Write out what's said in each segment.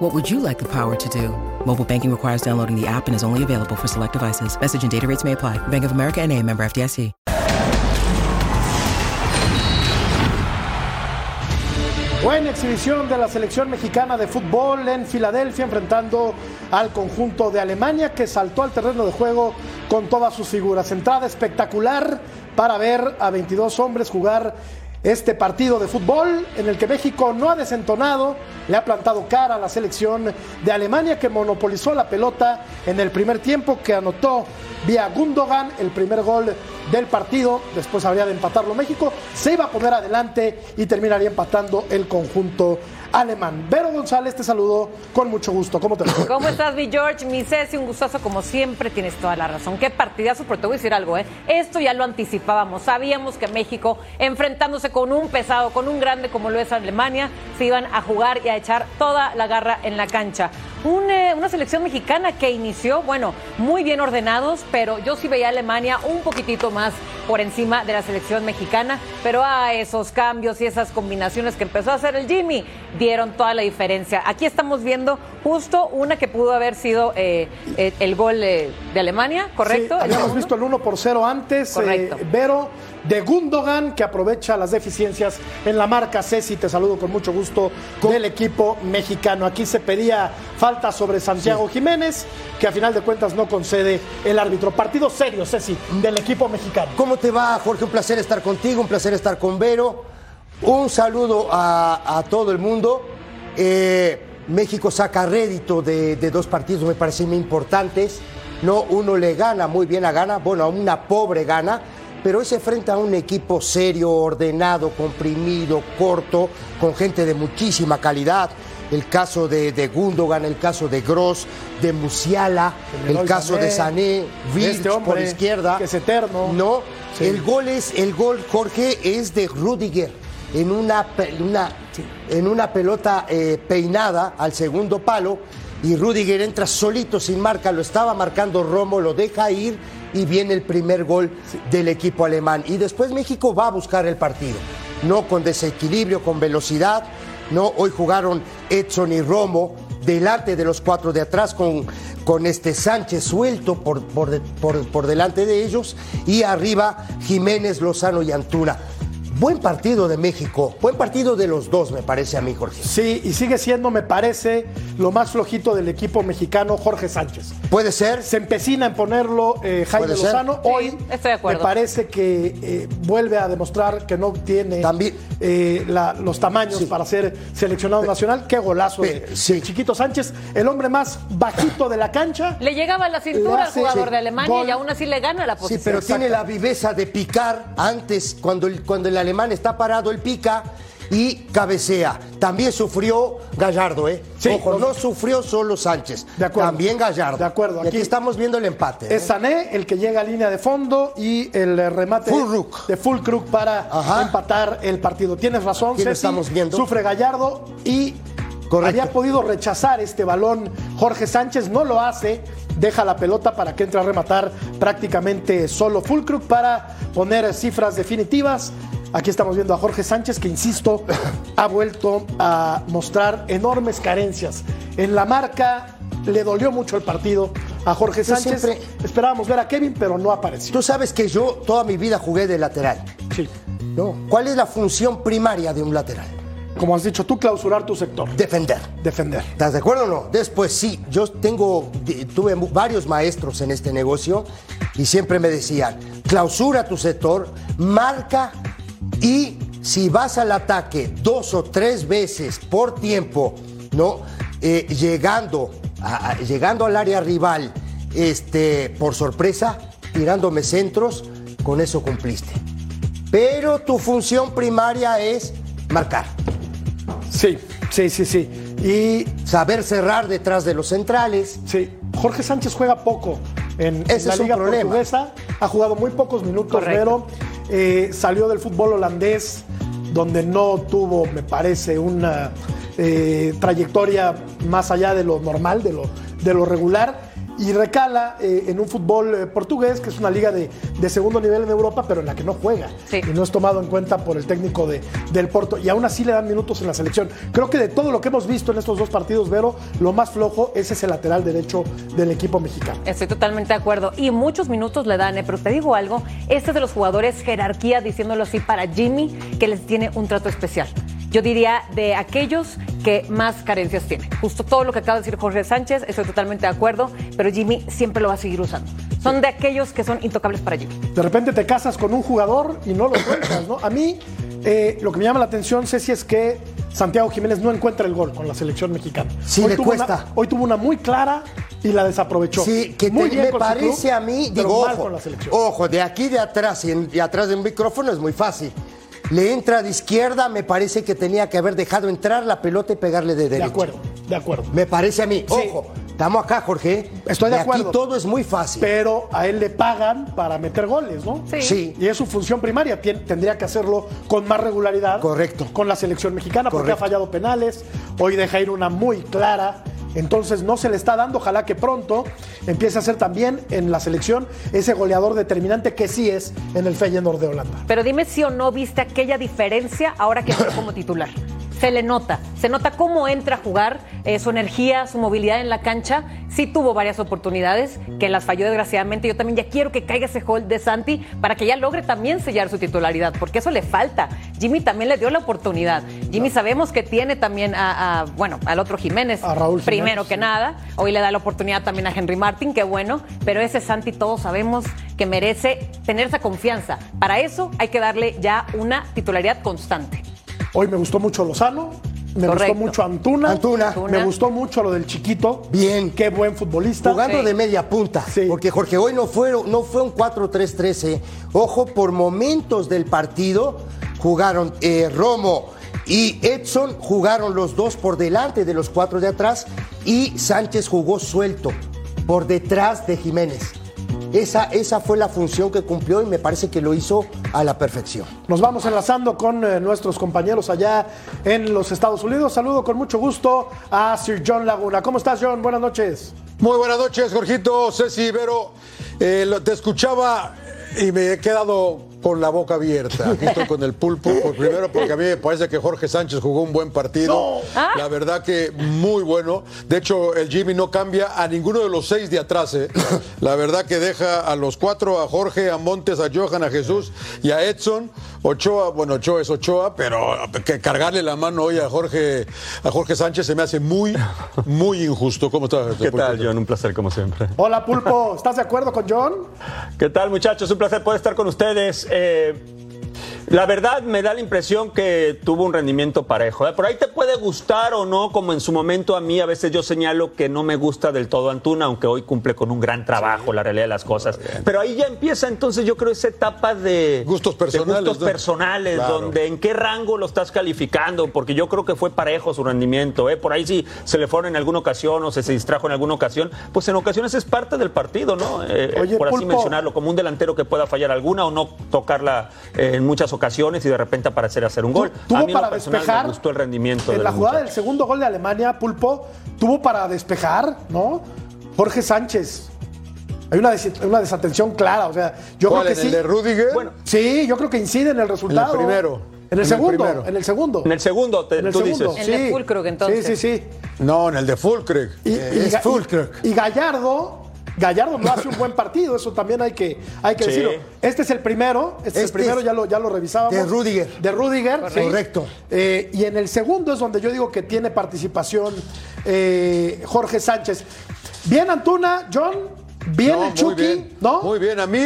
What would you like the power to do? Mobile banking requires downloading the app and is only available for select devices. Message and data rates may apply. Bank of America and a member FDIC. Buena exhibición de la selección mexicana de fútbol en Filadelfia enfrentando al conjunto de Alemania que saltó al terreno de juego con todas sus figuras. Entrada espectacular para ver a 22 hombres jugar este partido de fútbol en el que México no ha desentonado, le ha plantado cara a la selección de Alemania que monopolizó la pelota en el primer tiempo, que anotó vía Gundogan el primer gol del partido, después habría de empatarlo México, se iba a poner adelante y terminaría empatando el conjunto alemán. Vero González te saludo con mucho gusto. ¿Cómo te va? ¿Cómo estás, mi George? Mi Ceci, un gustazo como siempre, tienes toda la razón. Qué partidazo, pero te voy a decir algo, ¿eh? Esto ya lo anticipábamos. Sabíamos que México, enfrentándose con un pesado, con un grande como lo es Alemania, se iban a jugar y a echar toda la garra en la cancha. Eh, una selección mexicana que inició, bueno, muy bien ordenados, pero yo sí veía a Alemania un poquitito más por encima de la selección mexicana, pero a esos cambios y esas combinaciones que empezó a hacer el Jimmy dieron toda la diferencia. Aquí estamos viendo justo una que pudo haber sido eh, eh, el gol de Alemania, ¿correcto? Sí, habíamos visto el 1 por 0 antes, Correcto. Vero de Gundogan que aprovecha las deficiencias en la marca Ceci, te saludo con mucho gusto del equipo mexicano. Aquí se pedía falta sobre Santiago Jiménez, que a final de cuentas no concede el árbitro. Partido serio, Ceci, del equipo mexicano. ¿Cómo te va, Jorge? Un placer estar contigo, un placer estar con Vero. Un saludo a, a todo el mundo. Eh, México saca rédito de, de, dos partidos, me parecen muy importantes. No, uno le gana muy bien a Gana, bueno, a una pobre Gana, pero se enfrenta a un equipo serio, ordenado, comprimido, corto, con gente de muchísima calidad. El caso de, de Gundogan, el caso de Gross, de Musiala, el, el caso Sané, de Sané, Vilch este hombre, por izquierda. Que es eterno. No, sí. el gol es, el gol, Jorge, es de Rudiger en una, en una pelota eh, peinada al segundo palo y Rudiger entra solito sin marca, lo estaba marcando Romo, lo deja ir y viene el primer gol del equipo alemán. Y después México va a buscar el partido, no con desequilibrio, con velocidad. No, hoy jugaron Edson y Romo delante de los cuatro de atrás con, con este Sánchez suelto por, por, por, por delante de ellos y arriba Jiménez, Lozano y Antuna. Buen partido de México, buen partido de los dos, me parece a mí, Jorge. Sí, y sigue siendo, me parece, lo más flojito del equipo mexicano, Jorge Sánchez. Puede ser. Se empecina en ponerlo eh, Jaime Lozano. Hoy sí, estoy de acuerdo. me parece que eh, vuelve a demostrar que no tiene También, eh, la, los tamaños sí. para ser seleccionado nacional. Qué golazo de, sí. de, Chiquito Sánchez, el hombre más bajito de la cancha. Le llegaba a la cintura al jugador de Alemania gol. y aún así le gana la posición. Sí, pero Exacto. tiene la viveza de picar antes, cuando el, cuando el alemán está parado, él pica y cabecea. También sufrió Gallardo, ¿eh? Sí, Ojo, no, sufrió solo Sánchez. De acuerdo. También Gallardo. De acuerdo. Aquí, estamos viendo el empate. Es Sané el que llega a línea de fondo y el remate de Fulkrug para Ajá. empatar el partido. Tienes razón, Ceci, estamos viendo. Sufre Gallardo y Correcto. había podido rechazar este balón Jorge Sánchez, no lo hace, deja la pelota para que entre a rematar prácticamente solo Fulkrug para poner cifras definitivas. Aquí estamos viendo a Jorge Sánchez que, insisto, ha vuelto a mostrar enormes carencias. En la marca le dolió mucho el partido a Jorge Yo Sánchez. siempre- Esperábamos ver a Kevin, pero no apareció. Tú sabes que yo toda mi vida jugué de lateral. Sí. ¿no? ¿Cuál es la función primaria de un lateral? Como has dicho tú, clausurar tu sector. Defender. Defender. ¿Estás de acuerdo o no? Después sí, yo tengo, tuve varios maestros en este negocio y siempre me decían, clausura tu sector, marca y si vas al ataque dos o tres veces por tiempo, ¿no? Eh, llegando, a- a- llegando al área rival este, por sorpresa, tirándome centros, con eso cumpliste. Pero tu función primaria es marcar. Sí, sí, sí, sí. Y saber cerrar detrás de los centrales. sí, Jorge Sánchez juega poco en, Ese en la es un liga problema. portuguesa. Ha jugado muy pocos minutos, Correcto. pero eh, salió del fútbol holandés, donde no tuvo, me parece, una eh, trayectoria más allá de lo normal, de lo, de lo regular. Y recala eh, en un fútbol eh, portugués, que es una liga de, de segundo nivel en Europa, pero en la que no juega. Sí. Y no es tomado en cuenta por el técnico de, del Porto. Y aún así le dan minutos en la selección. Creo que de todo lo que hemos visto en estos dos partidos, Vero, lo más flojo es ese lateral derecho del equipo mexicano. Estoy totalmente de acuerdo. Y muchos minutos le dan, ¿eh? pero te digo algo, este es de los jugadores jerarquía, diciéndolo así, para Jimmy, que les tiene un trato especial. Yo diría de aquellos que más carencias tiene. Justo todo lo que acaba de decir Jorge Sánchez, estoy totalmente de acuerdo, pero Jimmy siempre lo va a seguir usando. Son de aquellos que son intocables para Jimmy. De repente te casas con un jugador y no lo sueltas, ¿no? A mí, eh, lo que me llama la atención, Ceci, es que Santiago Jiménez no encuentra el gol con la selección mexicana. Sí, le tuvo cuesta. una- hoy tuvo una muy clara y la desaprovechó. Sí, que Muy te- bien me parece club, a mí, digo, ojo, con la selección. ojo, de aquí de atrás y, en- y atrás de un micrófono es muy fácil. Le entra de izquierda, me parece que tenía que haber dejado entrar la pelota y pegarle de De derecha. acuerdo, de acuerdo. Me parece a mí. Sí. Ojo, estamos acá, Jorge. Estoy de acuerdo. Aquí todo es muy fácil. Pero a él le pagan para meter goles, ¿no? Sí. Sí. Y es su función primaria. Tien- tendría que hacerlo con más regularidad. Correcto. Con la selección mexicana, porque Correcto. ha fallado penales. Hoy deja ir una muy clara. Entonces no se le está dando. Ojalá que pronto empiece a ser también en la selección ese goleador determinante que sí es en el Feyenoord de Holanda. Pero dime si o no viste aquella diferencia ahora que entró como titular. Se le nota, se nota cómo entra a jugar, eh, su energía, su movilidad en la cancha. Sí tuvo varias oportunidades que las falló desgraciadamente. Yo también ya quiero que caiga ese gol de Santi para que ya logre también sellar su titularidad, porque eso le falta. Jimmy también le dio la oportunidad. Jimmy sabemos que tiene también a, a, bueno, al otro Jiménez, A Raúl Jiménez, primero que nada. Hoy le da la oportunidad también a Henry Martin, qué bueno, pero ese Santi todos sabemos que merece tener esa confianza. Para eso hay que darle ya una titularidad constante. Hoy me gustó mucho Lozano. Me Correcto. gustó mucho Antuna. Antuna. Me gustó mucho lo del chiquito. Bien. Qué buen futbolista. Jugando Sí. de media punta. Sí. Porque Jorge hoy no fue, no fue un 4-3-13. Ojo, por momentos del partido jugaron eh, Romo y Edson, jugaron los dos por delante de los cuatro de atrás y Sánchez jugó suelto por detrás de Jiménez. Esa, esa fue la función que cumplió y me parece que lo hizo a la perfección. Nos vamos enlazando con eh, nuestros compañeros allá en los Estados Unidos. Saludo con mucho gusto a Sir John Laguna. ¿Cómo estás, John? Buenas noches. Muy buenas noches, Jorgito, Ceci, Vero. Eh, te escuchaba y me he quedado con la boca abierta. Aquí estoy con el pulpo. Por primero, porque a mí me parece que Jorge Sánchez jugó un buen partido. Ah. La verdad que muy bueno. De hecho, el Jimmy no cambia a ninguno de los seis de atrás. ¿eh? La verdad que deja a los cuatro, a Jorge, a Montes, a Johan, a Jesús y a Edson. Ochoa, bueno, Ochoa es Ochoa, pero que cargarle la mano hoy a Jorge, a Jorge Sánchez se me hace muy, muy injusto. ¿Cómo estás? ¿Qué tal? John? Un placer como siempre. Hola, Pulpo. ¿Estás de acuerdo con John? ¿Qué tal, muchachos? Un placer poder estar con ustedes. Eh, la verdad me da la impresión que tuvo un rendimiento parejo. ¿eh? Por ahí te puede gustar o no, como en su momento a mí a veces yo señalo que no me gusta del todo Antuna, aunque hoy cumple con un gran trabajo, la realidad de las cosas. Pero ahí ya empieza entonces yo creo esa etapa de Gustos de personales, gustos ¿no? personales, Claro. donde en qué rango lo estás calificando, porque yo creo que fue parejo su rendimiento. ¿eh? Por ahí si se le fueron en alguna ocasión o se, se distrajo en alguna ocasión, pues en ocasiones es parte del partido, ¿no? Eh, Oye, por así mencionarlo, como un delantero que pueda fallar alguna o no tocarla en muchas ocasiones y de repente aparecer a hacer un gol. Tuvo a mí en lo para personal despejar. me gustó el rendimiento En de la jugada del segundo gol de Alemania, Pulpo, tuvo para despejar, ¿no? Jorge Sánchez. Hay una, des- una desatención clara. O sea, yo ¿Cuál, creo que en sí. el de Rudiger? Bueno, Sí, yo creo que incide en el resultado. primero. En el En el segundo. primero. En el segundo. En el segundo, te- En el tú segundo. dices. El de Fulkrug, entonces. Sí, sí, sí. No, en el de Fulkrug. Y, Eh, y es Ga- Fulkrug. y- y Gallardo, Gallardo no hace un buen partido, eso también hay que, hay que Sí. decirlo. Este es el primero, este, es el Este primero, es ya lo, ya lo revisábamos. de Rudiger. De Rudiger, sí. Correcto. Eh, y en el segundo es donde yo digo que tiene participación eh, Jorge Sánchez. Bien, Antuna, John. Bien No, el Chucky, bien, ¿no? Muy bien, a mí,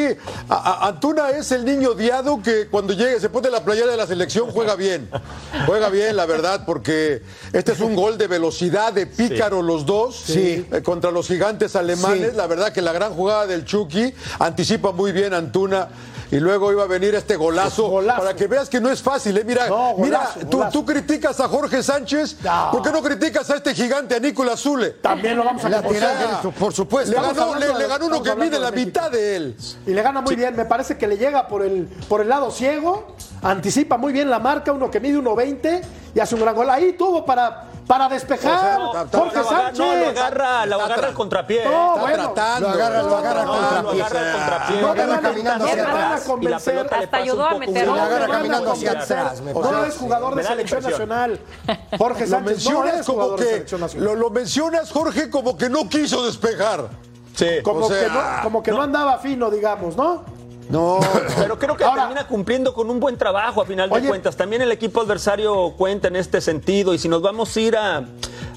a- a- Antuna es el niño odiado que cuando llegue, se pone la playera de la selección, juega bien. Juega bien, la verdad, porque este es un gol de velocidad, de pícaro los dos, Sí. eh, contra los gigantes alemanes. Sí. La verdad que la gran jugada del Chucky anticipa muy bien a Antuna. Y luego iba a venir este golazo, Golazo. para que veas que no es fácil. ¿eh? Mira, No, mira golazo, tú, criticas a Jorge Sánchez, No. ¿por qué no criticas a este gigante, a Nicolás Zule? También lo vamos a derecho, por supuesto. Le ganó, hablando le, de le gana uno que mide la mitad de él. Y le gana muy bien. Me parece que le llega por el, por el lado ciego, anticipa muy bien la marca, uno que mide 1.20 y hace un gran gol. Ahí tuvo para, para despejar. No, Jorge lo agarra- Sánchez. No, lo agarra, lo agarra al contrapié. No, bueno. tratando. Lo agarra, lo agarra No, lo agarra al contrapié. Lo No te agarra van a- caminando hacia atrás. Y la convencer. pelota le Hasta ayudó a poco meter un- No lo agarra caminando hacia atrás, No es jugador de selección nacional. Jorge Lo Sánchez no es jugador de que selección nacional. lo, mencionas Jorge como que no quiso despejar. Sí. Como, o sea, que no, como que no andaba fino, digamos, ¿no? No, Pero creo que Ahora- termina cumpliendo con un buen trabajo a final de Oye. cuentas. También el equipo adversario cuenta en este sentido. Y si nos vamos a ir a,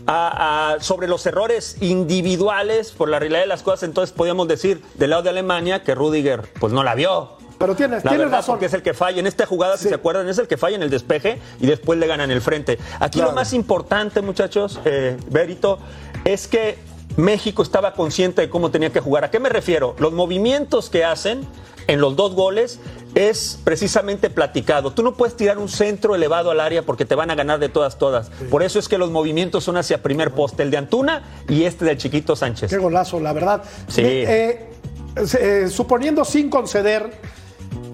a- a- sobre los errores individuales, por la realidad de las cosas, entonces podríamos decir del lado de Alemania que Rudiger pues no la vio. Pero tienes, La tienes verdad, razón. porque es el que falla. En esta jugada, si se acuerdan, es el que falla en el despeje y después le ganan el frente. Aquí Claro. lo más importante, muchachos, eh, Berito, es que México estaba consciente de cómo tenía que jugar. ¿A qué me refiero? Los movimientos que hacen en los dos goles es precisamente platicado. Tú no puedes tirar un centro elevado al área porque te van a ganar de todas, todas. Por eso es que los movimientos son hacia primer poste, el de Antuna y este del chiquito Sánchez. Qué golazo, la verdad. Sí. Me- eh, eh, suponiendo sin conceder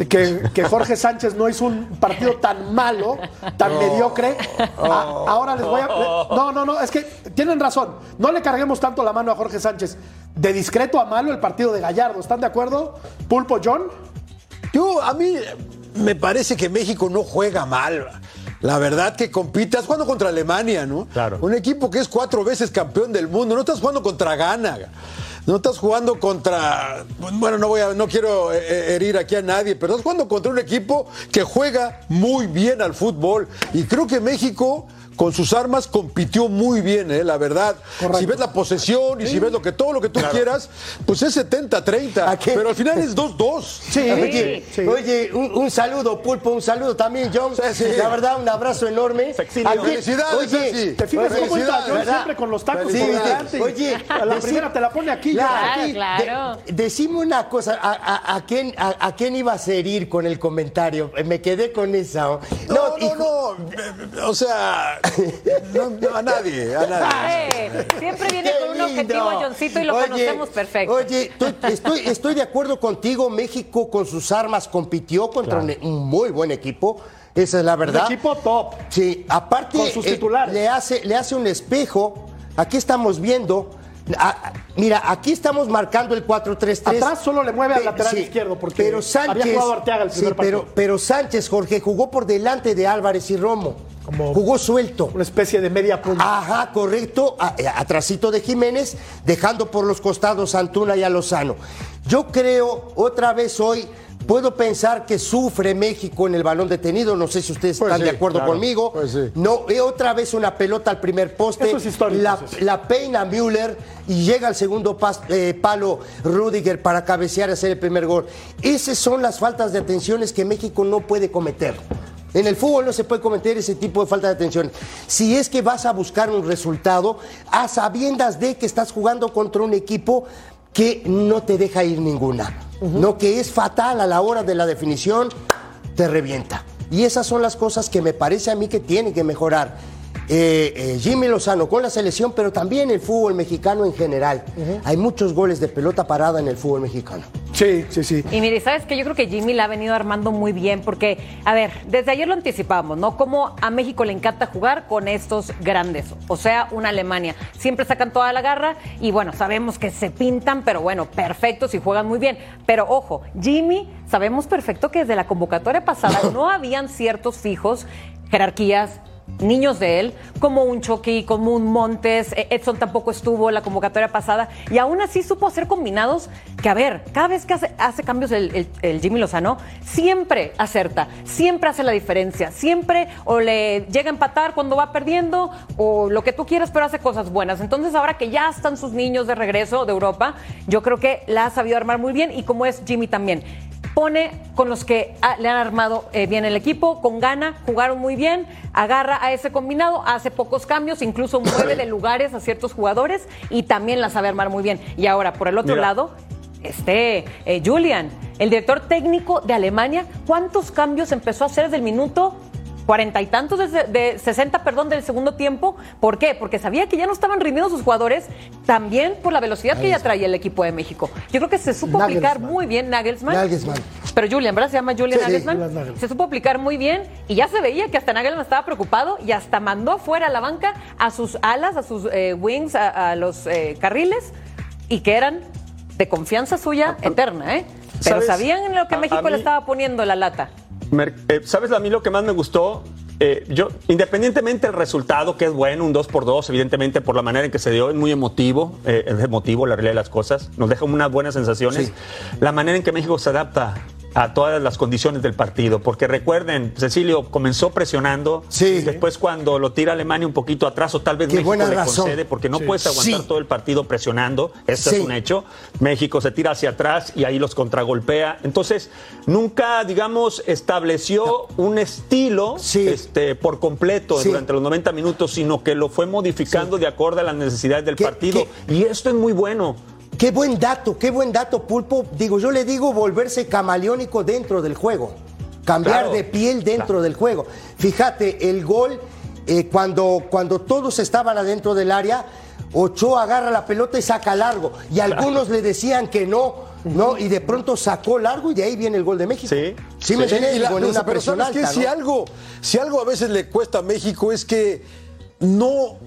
que, que Jorge Sánchez no hizo un partido tan malo, tan mediocre, a- ahora les voy a... le- no, no, no, es que tienen razón. No le carguemos tanto la mano a Jorge Sánchez. De discreto a malo el partido de Gallardo. ¿Están de acuerdo? Pulpo John. yo a mí me parece que México no juega mal. La verdad que compitas jugando contra Alemania, ¿no? Claro. Un equipo que es cuatro veces campeón del mundo. No estás jugando contra Ghana. No estás jugando contra. Bueno, no voy a, no quiero eh, herir aquí a nadie, pero estás jugando contra un equipo que juega muy bien al fútbol. Y creo que México. Con sus armas compitió muy bien, ¿eh? la verdad. Correcto. Si ves la posesión y si ves lo que todo lo que tú quieras, pues es 70-30. ¿A qué? Pero al final es 2-2. Sí, Oye, sí. oye, un, un saludo, Pulpo, un saludo también, John. Sí, sí. La verdad, un abrazo enorme. Aquí- Felicidades, Ceci. ¿Te fijas cómo entra John siempre con los tacos Sí, por viste. delante? Oye, a la primera te la pone aquí. Claro, ya. aquí. claro. De- decime una cosa, ¿a, a- a quién, a, a quién ibas a herir con el comentario? Me quedé con esa. No, hijo- no, no. O sea, no, no, a nadie, a nadie. Siempre viene Qué con un lindo. objetivo, Johncito, y lo Oye, conocemos perfecto. Oye, estoy, estoy, estoy de acuerdo contigo. México con sus armas compitió contra un, un muy buen equipo. Esa es la Un verdad. equipo top. Sí, aparte Con sus eh, titulares. le hace le hace un espejo. Aquí estamos viendo. A- a- mira, aquí estamos marcando el 4-3-3. Atrás solo le mueve al lateral izquierdo, porque pero Sánchez, había jugado Arteaga el primer sí, pero, partido. pero Sánchez, Jorge, jugó por delante de Álvarez y Romo. Como- jugó suelto. Una especie de media punta. Ajá, correcto, a- atrasito de Jiménez, dejando por los costados a Antuna y a Lozano. Yo creo, otra vez hoy, puedo pensar que sufre México en el balón detenido, no sé si ustedes Pues están sí, de acuerdo claro, conmigo. pues sí. No, otra vez una pelota al primer poste, Eso es histórico, la, eso sí. la peina Müller y llega al segundo pas- eh, palo Rudiger para cabecear y hacer el primer gol. Esas son las faltas de atenciones que México no puede cometer. En el fútbol no se puede cometer ese tipo de falta de atención. Si es que vas a buscar un resultado, a sabiendas de que estás jugando contra un equipo que no te deja ir ninguna, no que es fatal a la hora de la definición, te revienta. Y esas son las cosas que me parece a mí que tiene que mejorar eh, eh, Jimmy Lozano con la selección, pero también el fútbol mexicano en general. Hay muchos goles de pelota parada en el fútbol mexicano. Sí, sí, sí. Y mire, ¿sabes que Yo creo que Jimmy la ha venido armando muy bien porque, a ver, desde ayer lo anticipábamos, ¿no? Como a México le encanta jugar con estos grandes, o sea, una Alemania. Siempre sacan toda la garra y bueno, sabemos que se pintan, pero bueno, perfectos y juegan muy bien. Pero ojo, Jimmy, sabemos perfecto que desde la convocatoria pasada no habían ciertos fijos, jerarquías, niños de él, como un Chucky, como un Montes, eh, Edson tampoco estuvo en la convocatoria pasada, y aún así supo hacer combinados que, a ver, cada vez que hace, cambios el Jimmy Lozano, siempre acerta, siempre hace la diferencia, siempre o le llega a empatar cuando va perdiendo, o lo que tú quieras, pero hace cosas buenas. Entonces, ahora que ya están sus niños de regreso de Europa, yo creo que la ha sabido armar muy bien, y como es Jimmy también pone con los que ah, le han armado eh, bien el equipo, con gana, jugaron muy bien, agarra a ese combinado, hace pocos cambios, incluso mueve de lugares a ciertos jugadores y también la sabe armar muy bien. Y ahora, por el otro Mira. lado, este eh, Julian, el director técnico de Alemania, ¿cuántos cambios empezó a hacer desde el minuto cuarenta y tantos de, de 60, perdón, del segundo tiempo. ¿Por qué? Porque sabía que ya no estaban rindiendo sus jugadores, también por la velocidad que ya traía el equipo de México. Yo creo que se supo aplicar muy bien Nagelsmann. Nagelsmann. Pero Julian, ¿verdad? Se llama Julian Sí, Nagelsmann. Se supo aplicar muy bien y ya se veía que hasta Nagelsmann estaba preocupado y hasta mandó fuera a la banca a sus alas, a sus eh, wings, a, a los eh, carriles y que eran de confianza suya eterna, ¿eh? Pero ¿Sabes? sabían en lo que A- a México le estaba poniendo la lata. Eh, ¿Sabes a mí lo que más me gustó? Eh, yo, independientemente del resultado, que es bueno, un 2 por 2 evidentemente por la manera en que se dio, es muy emotivo, eh, es emotivo la realidad de las cosas, nos deja unas buenas sensaciones. La manera en que México se adapta a todas las condiciones del partido, porque recuerden, Cecilio comenzó presionando, Sí. después cuando lo tira Alemania un poquito atrás, o tal vez Qué México buena le razón. concede, porque no puedes aguantar Sí. todo el partido presionando, esto Sí. es un hecho. México se tira hacia atrás y ahí los contragolpea. Entonces, nunca, digamos, estableció un estilo Sí. este, por completo Sí. durante los 90 minutos, sino que lo fue modificando de acuerdo a las necesidades del ¿Qué- partido. Y esto es muy bueno. Qué buen dato, qué buen dato, Pulpo. Digo, yo le digo volverse camaleónico dentro del juego. Cambiar Claro. de piel dentro del juego. Fíjate, el gol, eh, cuando, cuando todos estaban adentro del área, Ochoa agarra la pelota y saca largo. Y algunos le decían que no, no, y de pronto sacó largo y de ahí viene el gol de México. Sí. Sí, me Sí, y la- pero una ¿sabes qué? alta, si, algo, si algo a veces le cuesta a México es que no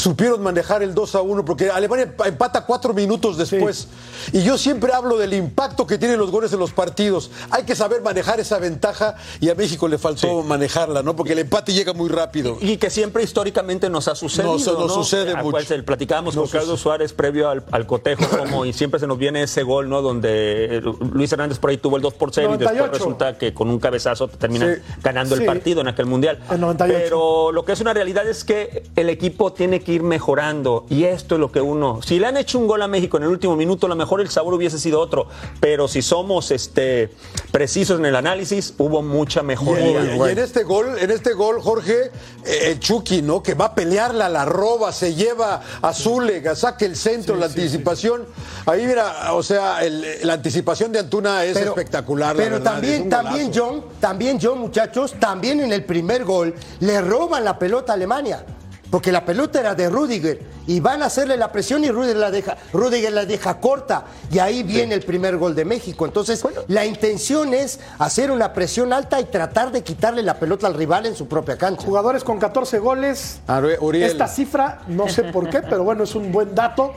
supieron manejar el 2 a 1 porque Alemania empata cuatro minutos después. Y yo siempre hablo del impacto que tienen los goles en los partidos. Hay que saber manejar esa ventaja y a México le faltó manejarla, ¿no? Porque el empate llega muy rápido. Y que siempre históricamente nos ha sucedido. Nos- nos ¿no? sucede Ah, mucho. pues, el- platicábamos Nos con Carlos Suárez previo al, al cotejo, como, y siempre se nos viene ese gol, ¿no? Donde eh, Luis Hernández por ahí tuvo el 2 por 0 y después 98. resulta que con un cabezazo te terminan Sí. ganando el partido en aquel mundial. En 98. Pero lo que es una realidad es que el equipo tiene que ir mejorando. Y esto es lo que uno. Si le han hecho un gol a México en el último minuto, a lo mejor el sabor hubiese sido otro. Pero si somos este, precisos en el análisis, hubo mucha mejoría. y- y en este gol, en este gol, Jorge, eh, el Chucky, ¿no? Que va a pelearla, la roba, se lleva a Zúñiga, saca el centro, la anticipación. Ahí mira, o sea, el- la anticipación de Antuna es espectacular. la Pero verdad, también, también. John, también John, muchachos, también en el primer gol le roban la pelota a Alemania. Porque la pelota era de Rudiger y van a hacerle la presión y Rudiger la deja, Rudiger la deja corta y ahí viene el primer gol de México. Entonces, la intención es hacer una presión alta y tratar de quitarle la pelota al rival en su propia cancha. Jugadores con 14 goles. Uriel. Esta cifra, no sé por qué, pero bueno, es un buen dato.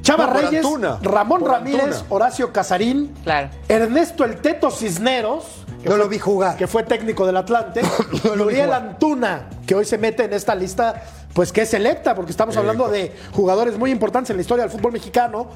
Chava No, Reyes, Antuna. Ramón Por Ramírez, Antuna. Horacio Casarín, Claro. Ernesto El Teto Cisneros, que No fue- lo vi jugar. que fue técnico del Atlante, No lo vi Uriel. Antuna, que hoy se mete en esta lista, pues que es selecta, porque estamos hablando de jugadores muy importantes en la historia del fútbol mexicano.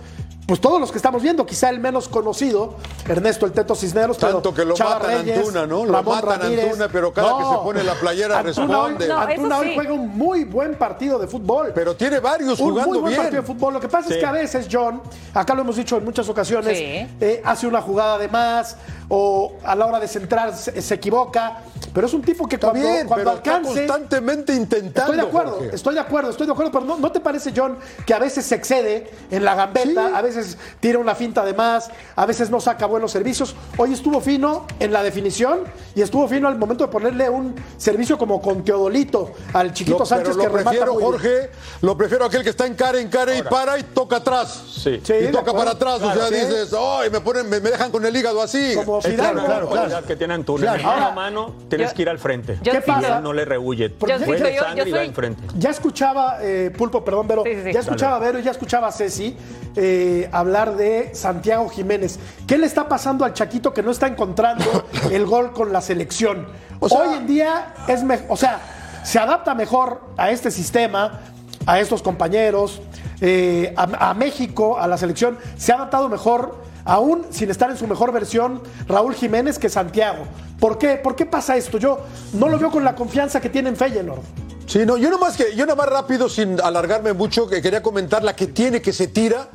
Pues todos los que estamos viendo, quizá el menos conocido, Ernesto El Teto Cisneros, pero Tanto que lo Chava matan Reyes, Antuna, ¿no? Lo Ramón matan Ramírez. Antuna, pero cada que se pone la playera Antuna hoy- responde. No, Antuna hoy sí. juega un muy buen partido de fútbol. Pero tiene varios un jugando muy buen bien. partido de fútbol. Lo que pasa es que a veces, John, acá lo hemos dicho en muchas ocasiones, Sí. eh, hace una jugada de más o a la hora de centrar se, se equivoca. Pero es un tipo que Está cuando, bien, cuando pero está constantemente intentando. Estoy de acuerdo, Jorge. estoy de acuerdo, estoy de acuerdo, pero ¿no, no te parece, John, que a veces se excede en la gambeta, Sí. a veces tira una finta de más, a veces no saca buenos servicios? Hoy estuvo fino en la definición y estuvo fino al momento de ponerle un servicio como con Teodolito al chiquito Lo- Sánchez pero que lo remata prefiero, muy bien. Jorge, lo prefiero aquel que está en cara en cara y para y toca atrás. Sí. Sí, y toca para atrás, o sea, Claro, sí. dices, ¡ay! me, ponen, me, me dejan con el hígado así. Como Es Fidalgo. la claro, cualidad claro. que tiene Antuna. Claro. Ahora, mano tienes yo- que ir al frente. ¿Qué pasa? Y él no le rehuye. Porque Yo- yo- yo. Ya escuchaba, eh, Pulpo, perdón, pero Sí, sí, sí. ya escuchaba a Vero y ya escuchaba a Ceci eh, hablar de Santiago Jiménez. ¿Qué le está pasando al Chaquito que no está encontrando el gol con la selección? O sea- Hoy en día es mejor, o sea, se adapta mejor a este sistema, a estos compañeros, eh, a, a México, a la selección, se ha adaptado mejor, aún sin estar en su mejor versión, Raúl Jiménez que Santiago. ¿Por qué? ¿Por qué pasa esto? Yo no lo veo con la confianza que tiene en Feyenoord. Sí, no, yo nomás que, yo nomás rápido, sin alargarme mucho, que quería comentar la que tiene que se tira,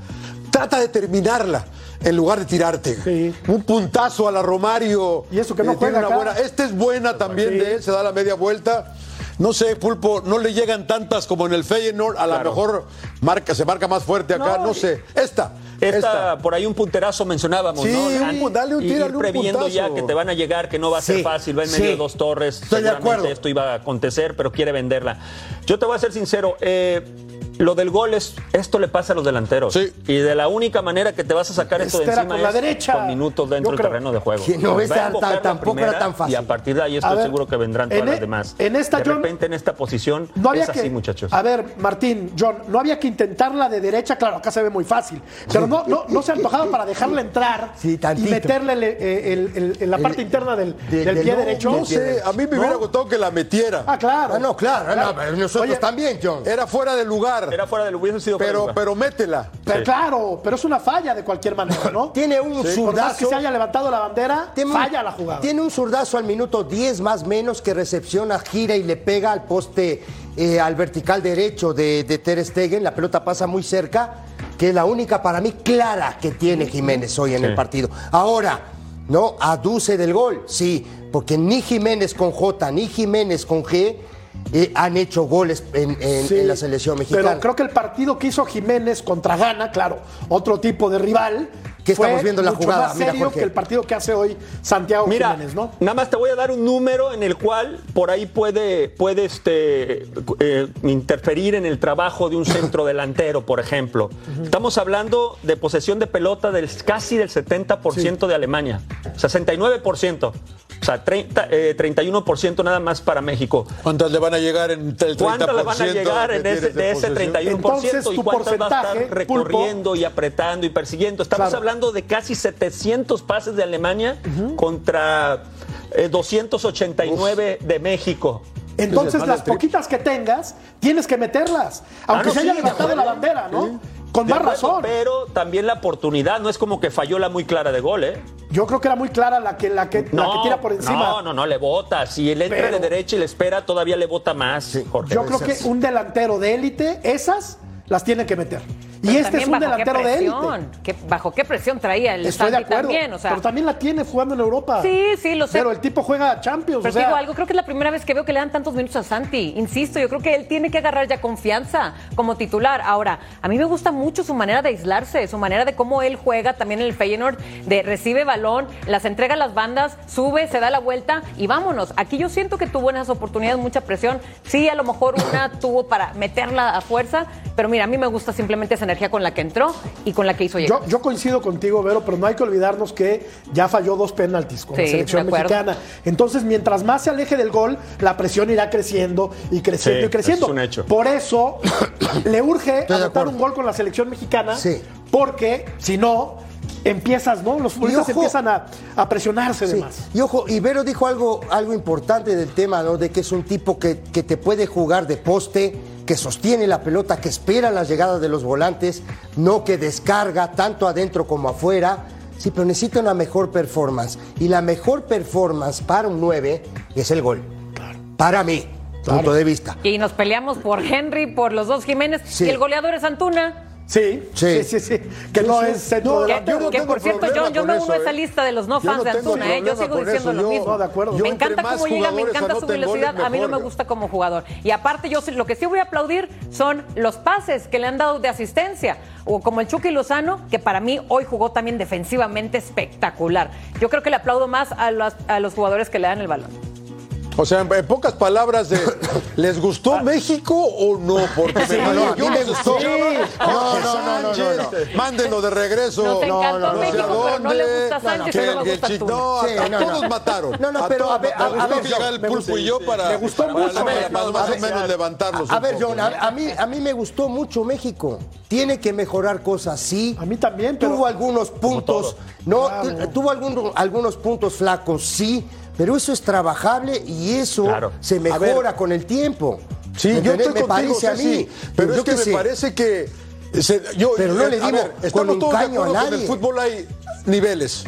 trata de terminarla en lugar de tirarte. Sí. Un puntazo a la Romario. Y eso que no tiene juega una acá. buena. Esta es buena también Sí. de él, se da la media vuelta. no sé, Pulpo, no le llegan tantas como en el Feyenoord, a lo Claro. mejor marca, se marca más fuerte acá, no, No, sé. Esta, Esta, esta. por ahí un punterazo mencionábamos, Sí, ¿no? un dale un- ir un previendo ya que te van a llegar, que no va a ser Sí, fácil, va en medio sí. de dos torres. Estoy de seguramente acuerdo. Esto iba a acontecer, pero quiere venderla. Yo te voy a ser sincero, eh, lo del gol es, esto le pasa a los delanteros. Sí. Y de la única manera que te vas a sacar esto de encima con la es derecha. con minutos dentro del terreno de juego. Que no tampoco era tan fácil. Y a partir de ahí estoy ver, seguro que vendrán todas en las e- demás. en esta, de John, repente en esta posición No había es que, así, muchachos. A ver, Martín, John, no había que intentarla de derecha, claro, acá se ve muy fácil. Pero no, no, no se ha antojado para dejarla entrar Sí, y meterle el- el- el- en la El- parte interna del, de- del del pie no- derecho. No sé, a mí me hubiera gustado que la metiera. Ah, claro. Ah, no, claro, nosotros Oye, también, John. Era fuera de lugar, Era fuera del hubiese sido fuera de pero, lugar. pero métela. Pero Sí. claro, pero es una falla de cualquier manera, ¿no? Tiene un Por más que se haya levantado la bandera, Tiene un- falla la jugada. Tiene un zurdazo al minuto 10 más menos que recepciona, gira y le pega al poste, eh, al vertical derecho de, de Ter Stegen. La pelota pasa muy cerca, que es la única para mí clara que tiene Jiménez hoy en el partido. Ahora, ¿no? Aduce del gol, sí, porque ni Jiménez con J ni Jiménez con G eh, han hecho goles en, en- Sí, en la selección mexicana. Pero creo que el partido que hizo Jiménez contra Ghana, claro, otro tipo de rival. ¿Qué fue estamos viendo en la mucho jugada? más Mira, serio Jorge. que el partido que hace hoy Santiago Mira, Jiménez, ¿no? nada más te voy a dar un número en el cual por ahí puede, puede este, eh, interferir en el trabajo de un centro delantero, por ejemplo. Estamos hablando de posesión de pelota del casi del 70% de Alemania, 69%. O sea, 30, eh, 31% nada más para México. ¿Cuántas le van a llegar en el 30%? ¿Cuántas le van a llegar en ese, de ese posesión? 31%? Entonces, ¿Y cuántas va a estar recorriendo y apretando y persiguiendo? Estamos Claro. hablando de casi 700 pases de Alemania contra eh, 289 de México. Entonces, las poquitas que tengas, tienes que meterlas. Aunque Ah, no, se haya sí, de levantado la bandera, ¿no? Con De más acuerdo, razón. Pero también la oportunidad, no es como que falló la muy clara de gol, ¿eh? Yo creo que era muy clara la que, la que, la que tira por encima. No, no, no, le bota. Si él entra Pero- de derecha y le espera, todavía le bota más, Jorge. Yo creo que un delantero de élite, esas las tiene que meter. Y Pero este es un delantero de élite. qué- ¿Bajo qué presión traía el Estoy de Santi acuerdo. también? O sea, pero también la tiene jugando en Europa. Sí, sí, lo sé. Pero el tipo juega Champions. Pero o sea, digo algo, creo que es la primera vez que veo que le dan tantos minutos a Santi. Insisto, yo creo que él tiene que agarrar ya confianza como titular. Ahora, a mí me gusta mucho su manera de aislarse, su manera de cómo él juega también en el Feyenoord, de recibe balón, las entrega a las bandas, sube, se da la vuelta y vámonos. Aquí yo siento que tuvo en esas oportunidades mucha presión. Sí, a lo mejor una tuvo para meterla a fuerza, pero mira, a mí me gusta simplemente esa energía con la que entró y con la que hizo llegar. Yo, yo coincido contigo, Vero, pero no hay que olvidarnos que ya falló dos penaltis con la selección de mexicana. Entonces, mientras más se aleje del gol, la presión irá creciendo y creciendo Sí, y creciendo. es un hecho. Por eso le urge Estoy de anotar un gol con la selección mexicana, Sí. porque si no, empiezas, ¿no? Los futbolistas ojo. empiezan a, a presionarse de Sí. más. Y ojo, Ibero dijo algo, algo importante del tema, ¿no? De que es un tipo que, que te puede jugar de poste, que sostiene la pelota, que espera la llegada de los volantes, no que descarga tanto adentro como afuera. Sí, pero necesita una mejor performance. Y la mejor performance para un 9 es el gol. Para mí, punto de vista. Y nos peleamos por Henry, por los dos Jiménez, Sí. y el goleador es Antuna. Sí, sí, Sí. sí, sí. Que no es centro delantero. yo no que por cierto, yo, yo me uno a esa ¿eh? lista de los no fans no de Antuna, ¿eh? Yo sigo diciendo eso, lo yo- mismo. No, de acuerdo. yo Me encanta cómo llega, me encanta su velocidad. A mí no me gusta como jugador. Y aparte, yo sí- lo que sí voy a aplaudir son los pases que le han dado de asistencia. O como el Chucky Lozano, que para mí hoy jugó también defensivamente espectacular. Yo creo que le aplaudo más a los, a los jugadores que le dan el balón. O sea, en, en pocas palabras, de, ¿les gustó México o no? Porque Sí, me, no, a mí yo me gustó. Sí. No, no, no, no, Sánchez, no, Mándenlo de regreso. No no sé México, a pero no le dónde. gusta Sánchez, Que- pero no gusta Antuna. No, Sí, a no, todos no. mataron. No, no, pero a ver, a- a ver, yo- el me pulpo gustó, y yo sí, para, me gustó para mucho. más, A ver, más- o menos levantarlos. A ver, John, ¿no? a, a mí, a mí me gustó mucho México. Tiene que mejorar cosas, sí. A mí también, pero- Tuvo algunos puntos, no, tuvo algunos, algunos puntos flacos, sí. Pero eso es trabajable y eso Claro. se mejora con el tiempo. Sí, ¿Me yo estoy me contigo, parece a mí. Ceci, pero es que me sé. parece que se- yo, Pero no eh, le a dimos ver, con un caño a que en el nadie. fútbol hay niveles.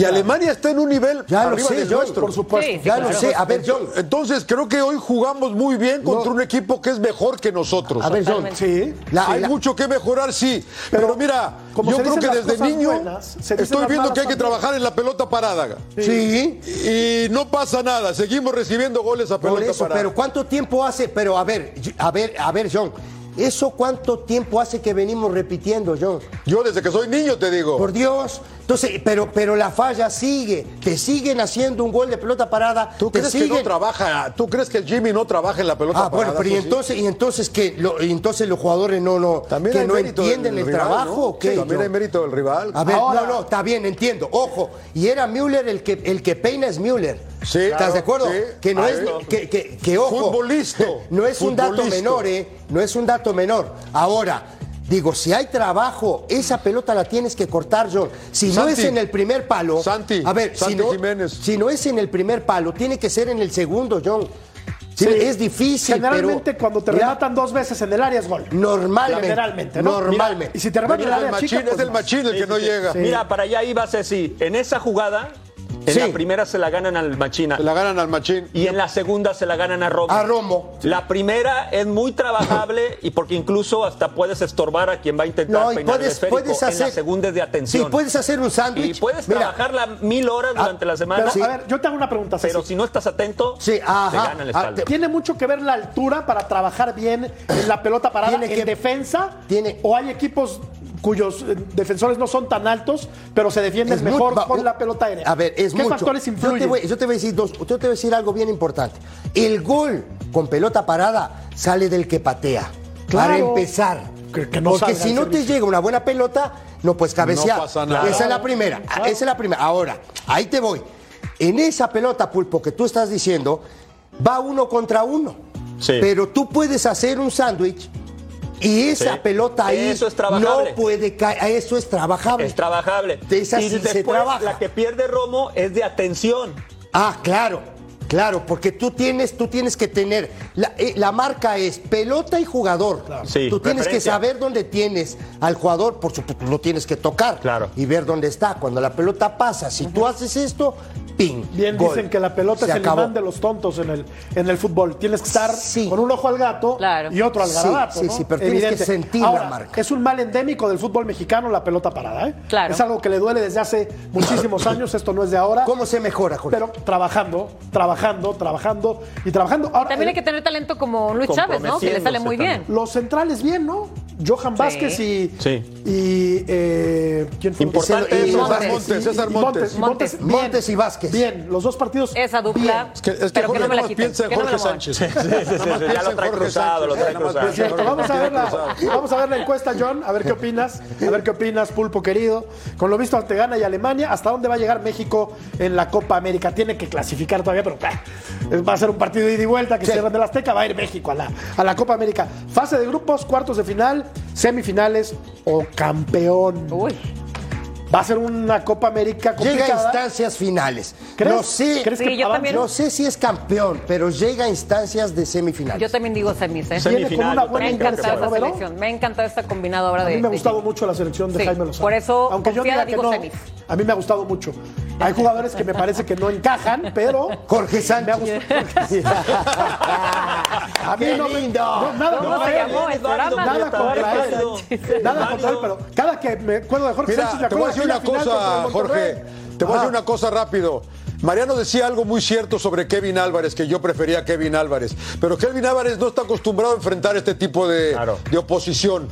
Y Alemania está en un nivel Ya lo arriba sé, del John, nuestro. por supuesto. Sí, Ya claro. lo sé. A ver, John. Entonces creo que hoy jugamos muy bien contra un equipo que es mejor que nosotros. A ver, John. Sí. La- Hay la- mucho que mejorar, sí. Pero, Pero, mira, como yo creo que desde niño buenas, estoy viendo que hay que trabajar en la pelota parada. Sí. Y no pasa nada, seguimos recibiendo goles a Por pelota eso, parada. pero ¿cuánto tiempo hace? Pero a ver, a ver, a ver, John. ¿Eso cuánto tiempo hace que venimos repitiendo, John? Yo desde que soy niño te digo. Por Dios. Entonces, pero, pero la falla sigue. Te siguen haciendo un gol de pelota parada. ¿Tú te crees siguen... que no trabaja? ¿Tú crees que el Jimmy no trabaja en la pelota Ah, parada? bueno, pero y Pues sí. entonces, y entonces que lo- y entonces los jugadores no, no, También que no entienden el rival, trabajo. ¿no? ¿o qué, Sí, También hay mérito del rival. A ver, Ahora- no, no, está bien, entiendo. Ojo, y era Müller el que, el que peina es Müller. Sí, ¿Estás claro, de acuerdo? sí. Que no Ah, es, que, que, que, ojo. Futbolista. No es un dato menor, ¿eh? No es un dato menor. Ahora, digo, si hay trabajo, esa pelota la tienes que cortar, John. Si no Santi. es en el primer palo. Santi, A ver, Santi si no, Jiménez. si no es en el primer palo, tiene que ser en el segundo, John. Sí, Sí. Es difícil, Generalmente pero, cuando te mira, rematan dos veces en el área es gol. Normalmente. Generalmente, ¿no? Normalmente. Y si te rematan en el área machín, chica, es pues el machín el que no llega. Mira, para allá iba Ceci. En esa jugada, en Sí. la primera se la ganan al Machina. Se la ganan al machín. Y en la segunda se la ganan a Romo. A Romo. La primera es muy trabajable y porque incluso hasta puedes estorbar a quien va a intentar No, y peinar el puedes, esférico. puedes En hacer. la segunda es de Sí, atención. puedes hacer un sándwich. y puedes Mira, trabajarla mil horas durante la semana. Pero, Sí. a ver, yo te hago una pregunta, Ceci. pero si no estás atento, Sí, te ajá. gana la Ah, espalda. te- ¿Tiene mucho que ver la altura para trabajar bien en la pelota parada Tiene en que- defensa? tiene- ¿O hay equipos cuyos eh, defensores no son tan altos, pero se defienden Es mejor con la pelota aérea? A ver, es ¿Qué mucho. factores Yo te, influyen? voy, yo te voy a decir dos, yo te voy a decir algo bien importante. El gol con pelota parada sale del que patea. Claro. Para empezar. Que- que no Porque si no te llega una buena pelota, no puedes cabecear. No pasa nada. Esa es la primera. Esa es la primera. Ahora, ahí te voy. En esa pelota, Pulpo, que tú estás diciendo, va uno contra uno. Sí. Pero tú puedes hacer un sándwich y esa Sí. pelota ahí Eso es trabajable. no puede caer. Eso es trabajable. Es trabajable. Esa y sí se después, trabaja. la que pierde Romo es de atención. Ah, claro, claro, porque tú tienes, tú tienes que tener, la, eh, la marca es pelota y jugador. Sí, tú tienes que saber dónde tienes al jugador, por supuesto, lo tienes que tocar Claro. y ver dónde está. Cuando la pelota pasa, si tú haces esto, ping. Bien gol. dicen que la pelota Se es el acabó. imán de los tontos en el, en el fútbol. Tienes que estar Sí. con un ojo al gato Claro. y otro al Sí, garabato. sí, ¿no? sí, pero tienes que sentir la marca. Es un mal endémico del fútbol mexicano la pelota parada. ¿eh? Claro. Es algo que le duele desde hace muchísimos años. Esto no es de ahora. ¿Cómo se mejora, Jorge? Pero trabajando, trabajando, trabajando y trabajando. Ahora, También hay eh, que tener talento como Luis Chávez, ¿no? Que le sale muy bien. Los centrales bien, ¿no? Johan Vázquez y. Sí. Y. eh, ¿Quién fue? Importante Y- César Montes, César Montes. y Montes. Montes y Vázquez. Bien, los dos partidos. Esa dupla. bien. Es que, es que pero que Jorge no me la nada más quiten. piensa en Jorge. Sánchez. sí, sí, ya lo trae cruzado, lo trae cruzado. vamos a, ver la, vamos a ver la encuesta, John, a ver qué opinas, a ver qué opinas, Pulpo querido. Con lo visto ante Ghana y Alemania, ¿hasta dónde va a llegar México en la Copa América? Tiene que clasificar todavía, pero bah, va a ser un partido de ida y vuelta que Sí. cierran del Azteca, va a ir México a la, a la Copa América. Fase de grupos, cuartos de final, semifinales o campeón. Uy. Va a ser una Copa América Llega a complicada. instancias finales. ¿Crees? No sé, ¿Crees Sí, que yo también. no sé si es campeón, pero llega a instancias de semifinales. Yo también digo semis, ¿eh? Viene con Semifinal, una yo Me buena ha encantado esta ¿no, selección. Me ha encantado esta combinadora A de. mí me ha de gustado equipo. mucho la selección de Sí, Jaime Lozano. por eso, aunque yo diga que digo no, semis. a mí me ha gustado mucho. Hay jugadores que me parece que no encajan, pero Jorge me ha Sánchez. gustado. a mí ¡Qué no me no, nada ¿Cómo contra se él. llamó el programa? Nada contra él. Nada contra él, pero cada que me acuerdo de Jorge Sánchez, me a acuerdo decir de una cosa, Jorge. Te voy a decir una cosa rápido. Mariano decía algo muy cierto sobre Kevin Álvarez, que yo prefería a Kevin Álvarez. Pero Kevin Álvarez no está acostumbrado a enfrentar este tipo de, Claro. de oposición.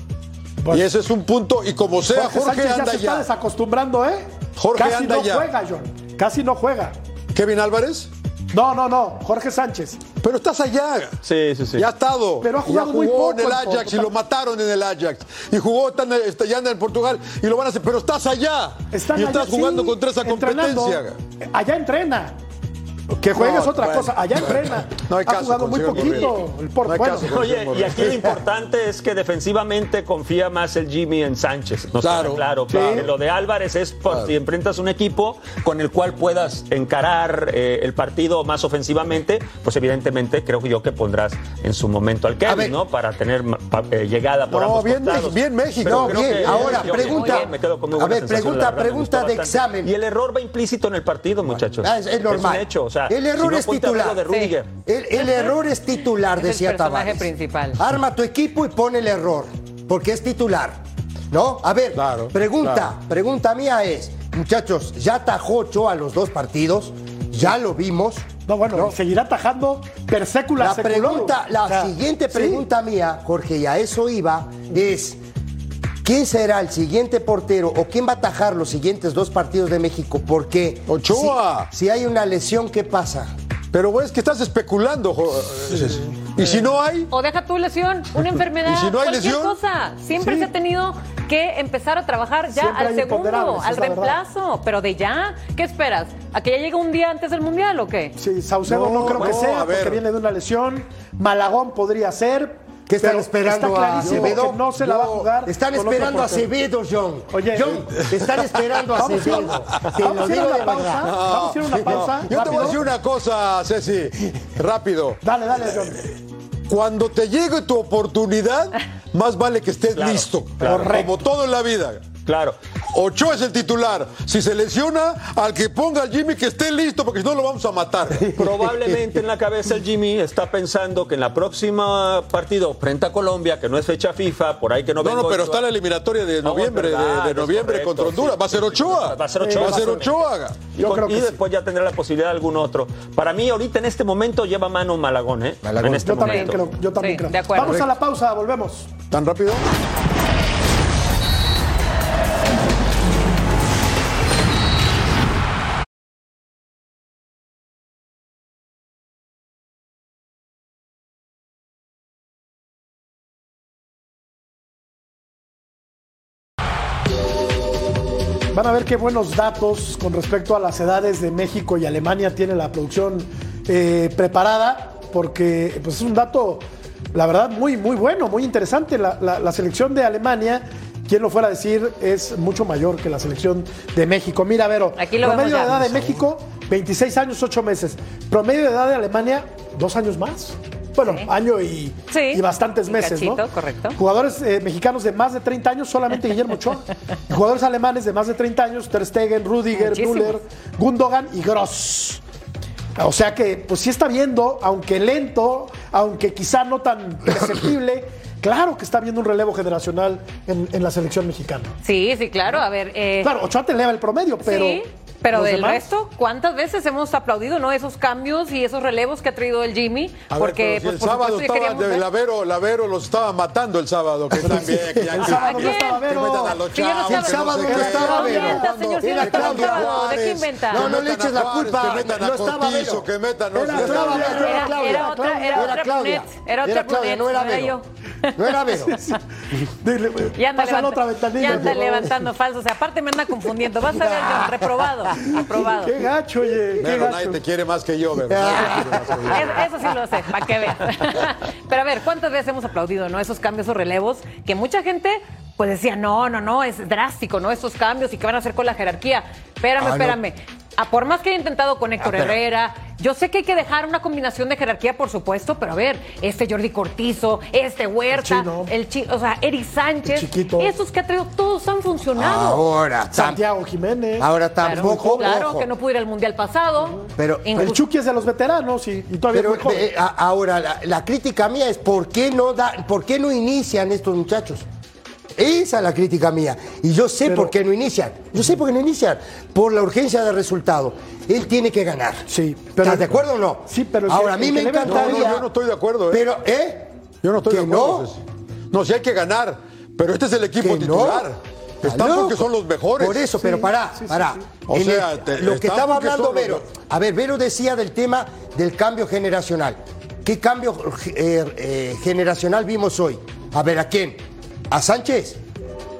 y ese es un punto. Y como sea, Jorge, Jorge, Sánchez ya anda se está ya. desacostumbrando, ¿eh? Jorge Casi anda no ya. juega, John. Casi no juega. Kevin Álvarez. No, no, no. Jorge Sánchez. Pero estás allá. Sí, sí, sí. Ya ha estado. Pero ha jugado ya muy jugó poco en el Ajax y lo mataron en el Ajax. Y jugó tan- está- ya anda en Portugal y lo van a hacer. Pero estás allá. Están y estás allá, jugando sí, contra esa competencia. Allá entrena. Que juegue No, es otra bueno. cosa. Allá entrena. No hay ha caso jugado muy poquito. El por- No bueno, caso Oye, y aquí lo importante es que defensivamente confía más el Jimmy en Sánchez. No Claro, claro, sí. Lo de Álvarez es por si enfrentas un equipo con el cual puedas encarar eh, el partido más ofensivamente, pues evidentemente creo yo que pondrás en su momento al A Kevin. ¿no? Para tener pa- eh, llegada por No, ambos bien costados. Bien México. No, bien. que- Ahora, yo- pregunta- bien, me quedo con muy a ver, pregunta- pregunta de bastante. examen. Y el error va implícito en el partido, muchachos. Ah, es, es normal. un hecho, o sea, el error si no, es titular. de Rudiger. El, el error es titular, Es el decía personaje Tavares. principal. Arma tu equipo y pone el error, porque es titular. ¿No? A ver, Claro, pregunta, claro. pregunta mía es, muchachos, ya atajó Ochoa los dos partidos, ya lo vimos. No, bueno, ¿no? seguirá atajando per secula La pregunta, la O sea, siguiente sí. pregunta mía, Jorge, y a eso iba, es ¿quién será el siguiente portero o quién va a atajar los siguientes dos partidos de México? Porque Ochoa. Si, si hay una lesión, ¿qué pasa? Pero güey, es que estás especulando. jo- Y si no hay, O deja tu lesión, una enfermedad, ¿Y si no hay cualquier lesión? cosa. Siempre Sí. se ha tenido que empezar a trabajar ya Siempre al segundo, al verdad. reemplazo. Pero de ya, ¿qué esperas? ¿A que ya llegue un día antes del Mundial o qué? Sí, Saucedo no, No, creo que sea porque viene de una lesión. Malagón podría ser. ¿Qué están pero esperando Está a Acevedo? no se la va a jugar. Están esperando a. Acevedo, John. Oye, John, están esperando a Acevedo. Te lo vamos a digo una de pausa. verdad. Vamos a ir a una pausa. yo te voy a decir una cosa, Ceci, rápido. Dale, dale, John. Cuando te llegue tu oportunidad, más vale que estés Claro, listo. claro. Como todo en la vida. Claro. Ochoa es el titular. Si se lesiona, al que ponga al Jimmy que esté listo, porque si no lo vamos a matar. Probablemente en la cabeza el Jimmy está pensando que en la próxima partido frente a Colombia, que no es fecha FIFA, por ahí que no No, no, pero Ochoa. está la eliminatoria de No, noviembre, verdad, de, noviembre correcto, contra Honduras. sí. Va a ser Ochoa. Va a ser Ochoa. Va a ser Ochoa. Y, Yo con- creo que y sí. después ya tendrá la posibilidad de algún otro. Para mí, ahorita en este momento lleva mano Malagón, ¿eh? Malagón. En este Yo también momento. creo. Yo también Sí, creo. de acuerdo. Vamos a la pausa, volvemos. ¿Tan rápido? Van a ver qué buenos datos con respecto a las edades de México y Alemania tiene la producción eh, preparada, porque pues, es un dato, la verdad, muy, muy bueno, muy interesante. La, la- la selección de Alemania, quien lo fuera a decir, es mucho mayor que la selección de México. Mira, Vero, Aquí lo promedio de edad de México, 26 años, 8 meses. Promedio de edad de Alemania, dos años más. Bueno, Sí. año y, Sí, y bastantes y meses, ¿no? cachito, correcto. Jugadores eh, mexicanos de más de 30 años, solamente Guillermo Ochoa. Jugadores alemanes de más de 30 años, Ter Stegen, Rudiger, Muchísimos. Müller, Gundogan y Gross. O sea que, pues sí está viendo, aunque lento, aunque quizá no tan perceptible, claro que está viendo un relevo generacional en, en la selección mexicana. Sí, sí, claro. A ver. eh, Claro, Ochoa te eleva el promedio, pero. sí, pero del demás- resto, ¿cuántas veces hemos aplaudido no esos cambios y esos relevos que ha traído el Jimmy? A ver, Porque si pues, el por sábado supuesto, estaba queríamos de ver- Lavero, Lavero los estaba matando el sábado, que también, que ya El que- sábado no que- estaba que Vero. metan a los Que chavos, que El sábado sé no estaba Vero. ¿de qué inventa? No, no Que le eches la culpa. Que metan No a estaba Cortizo, que metan... No era Era, Claudia, era otra, era otra Claudia. Era otra Era Claudia, no era Vero. yo. No era Vero. Dile, Ya anda, levantando falsos. Aparte me anda confundiendo. Vas a ver, reprobado. Reprobado. Qué gacho, oye. Gacho. nadie te quiere más que yo, yo. Es- Eso sí lo sé, para que veas. Pero a ver, ¿cuántas veces hemos aplaudido, no? Esos cambios o relevos que mucha gente pues decía, no, no, no, es drástico, ¿no? Estos cambios y qué van a hacer con la jerarquía. Espérame, Ah, no. espérame. Ah, por más que haya intentado con Héctor Ah, pero- Herrera, yo sé que hay que dejar una combinación de jerarquía, por supuesto, pero a ver, este Jordi Cortizo, este Huerta, El chino. el chi- o sea, Eric Sánchez, El chiquito. esos que ha traído, todos han funcionado. Ahora, Santiago Jiménez. ahora tampoco. claro, ojo. que no pudo ir al mundial pasado. Pero- El Incluso- Chucky es de los veteranos y, y todavía Pero es muy joven. eh, a- ahora, la, la crítica mía es ¿por qué, no da, ¿por qué no inician estos muchachos? Esa es la crítica mía. Y yo sé Pero- por qué no inician. Yo sé por qué no inician. Por la urgencia del resultado. Él tiene que ganar. Sí, pero- ¿Estás de acuerdo o no? Sí, pero si Ahora, a mí me encantaría. No, no, yo no estoy de acuerdo, ¿eh? Pero, ¿eh? Yo no estoy ¿Que de acuerdo. no? Si hay que ganar, pero este es el equipo no. titular. Está Están porque son los mejores. Por eso, pero pará, sí, pará. sí. O sea, el- te- lo que estaba hablando los Vero. A ver, Vero decía del tema del cambio generacional. ¿Qué cambio eh, eh, generacional vimos hoy? A ver, ¿a quién? ¿A Sánchez?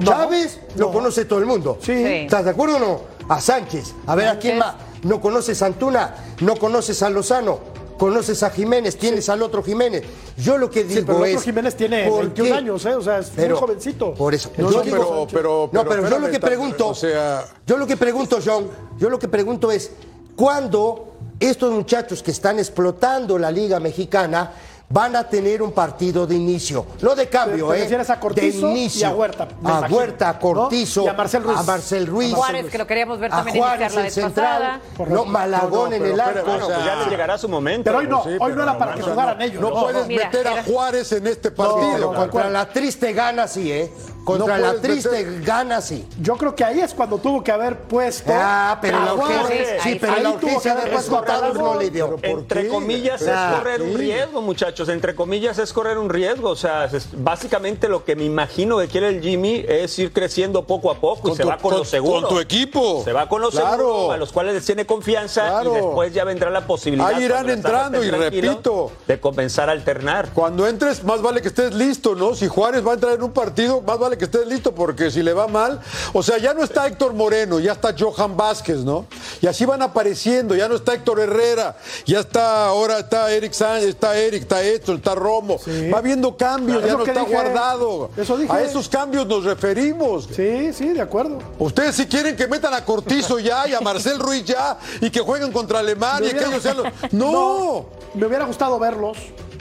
No, Chávez lo no. Conoce todo el mundo. Sí. ¿Estás de acuerdo o no? A Sánchez. A ver, ¿a quién más? Sánchez, no conoces a Antuna, no conoces a Lozano, conoces a Jiménez, tienes al otro Jiménez. Yo lo que digo Sí, pero el es. otro Jiménez tiene ¿por 21 qué? años, ¿eh? O sea, es muy jovencito. Por eso. No, yo no, digo- pero, pero, no, pero yo lo que pregunto, O sea, yo lo que pregunto, John, yo lo que pregunto es, ¿cuándo estos muchachos que están explotando la Liga Mexicana van a tener un partido de inicio? No de cambio, Te ¿eh? a Cortizo de inicio. y a Huerta, A imagino, Huerta, a ¿no? Cortizo. Y a Marcel Ruiz. A Marcel Ruiz. Juárez, que lo queríamos ver A también Juárez, iniciar la el central. No, Malagón No, no, en pero el arco. o sea, Pues ya les llegará su momento. Pero hoy no, Sí, hoy no era para que jugaran ellos. No puedes Mira, meter a Juárez en este partido. contra la triste gana sí, ¿eh? Contra No la triste meter- gana sí. Yo creo que ahí es cuando tuvo que haber puesto. Ah, pero la urgencia, sí, sí. pero la Ahí tuvo urgencia que haber después puesto a Contador no le dio. Pero ¿por Entre qué? comillas Claro. es correr un riesgo, muchachos. Entre comillas es correr un riesgo. O sea, es- básicamente lo que me imagino que quiere el Jimmy es ir creciendo poco a poco y se tu- va con lo seguro. con tu equipo. Se va con lo Claro. seguro, a los cuales les tiene confianza Claro. y después ya vendrá la posibilidad. Ahí irán la entrando, y repito. De comenzar a alternar. Cuando entres, más vale que estés listo, ¿no? Si Juárez va a entrar en un partido, más vale que estés listo, porque si le va mal. O sea, ya no está Héctor Moreno, ya está Johan Vázquez, ¿no? Y así van apareciendo, ya no está Héctor Herrera, ya está, ahora está Eric Sánchez, está Eric, está Héctor, está Romo. Va habiendo cambios, Claro. ya no está dije. guardado. Eso dije. A esos cambios nos referimos. Sí, sí, de acuerdo. Ustedes si quieren que metan a Cortizo ya y a Marcel Ruiz ya y que jueguen contra Alemania y que hubiera- ellos sean los... ¡No! Me hubiera gustado verlos.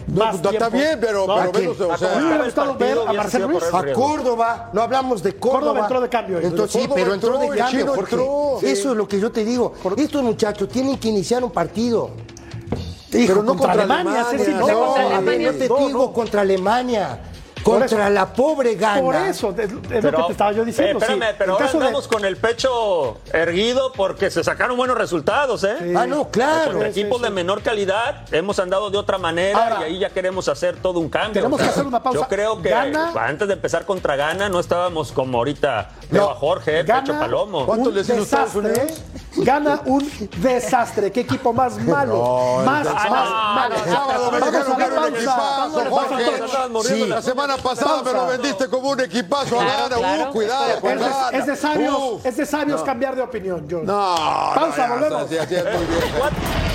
No, más está bien, pero, No, pero menos, o me gustado ver a Ruiz. Córdoba, no hablamos de Córdoba. Córdoba entró de cambio. Entonces, sí, pero entró, entró, de cambio, entró. Eso es lo que yo te digo. Estos muchachos tienen que iniciar un partido. Hijo, Pero no contra Alemania, sí, sí, Alemania, no, no, contra Alemania. te digo no. contra Alemania. Contra eso. la pobre gana. Por eso, es, es lo que te estaba yo diciendo. eh, espérame, sí. pero ahora de- andamos con el pecho erguido porque se sacaron buenos resultados, ¿eh? Ah, no, claro. Contra Sí, equipos sí, de menor calidad hemos andado de otra manera Ahora, y ahí ya queremos hacer todo un cambio. tenemos que hacer una pausa. Yo creo que Gana- antes de empezar contra Gana no estábamos como ahorita veo No, a Jorge, Gana Pecho Palomo. ¿Cuánto les hizo Estados desastre, Unidos? Gana un desastre. ¿Qué equipo más malo? más, el más malo. El sábado me ver un equipazo, Jorge. Sí. La semana pasada me lo vendiste como un equipazo a Claro, Gana. claro. Uh, cuidado con Es de, Gana. es de sabios, es de sabios cambiar de opinión, John. No, Pausa, no, ya, volvemos. ya, ya es muy bien.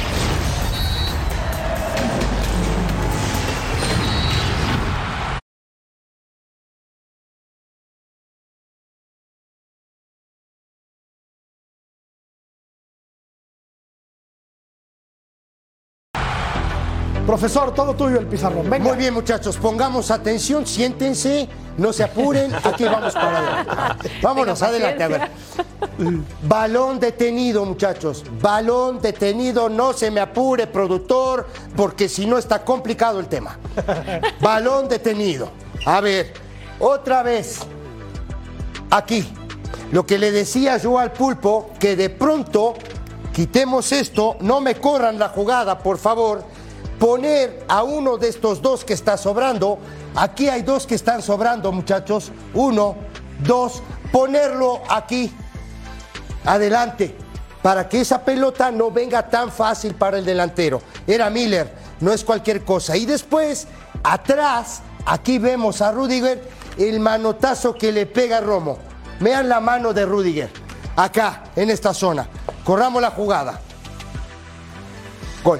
Profesor, todo tuyo el pizarrón. Venga. Muy bien, muchachos, pongamos atención, siéntense, no se apuren, aquí vamos para adelante. Vámonos, adelante, a ver. Balón detenido, muchachos. Balón detenido, no se me apure, productor, porque si no está complicado el tema. Balón detenido. A ver, otra vez. Aquí. Lo que le decía yo al pulpo, que de pronto quitemos esto, no me corran la jugada, por favor. Poner a uno de estos dos que está sobrando. Aquí hay dos que están sobrando, muchachos. Uno, dos. Ponerlo aquí adelante, para que esa pelota no venga tan fácil para el delantero. Era Miller, no es cualquier cosa. Y después, atrás, aquí vemos a Rudiger, el manotazo que le pega a Romo. Vean la mano de Rudiger, acá, en esta zona. Corramos la jugada. Gol.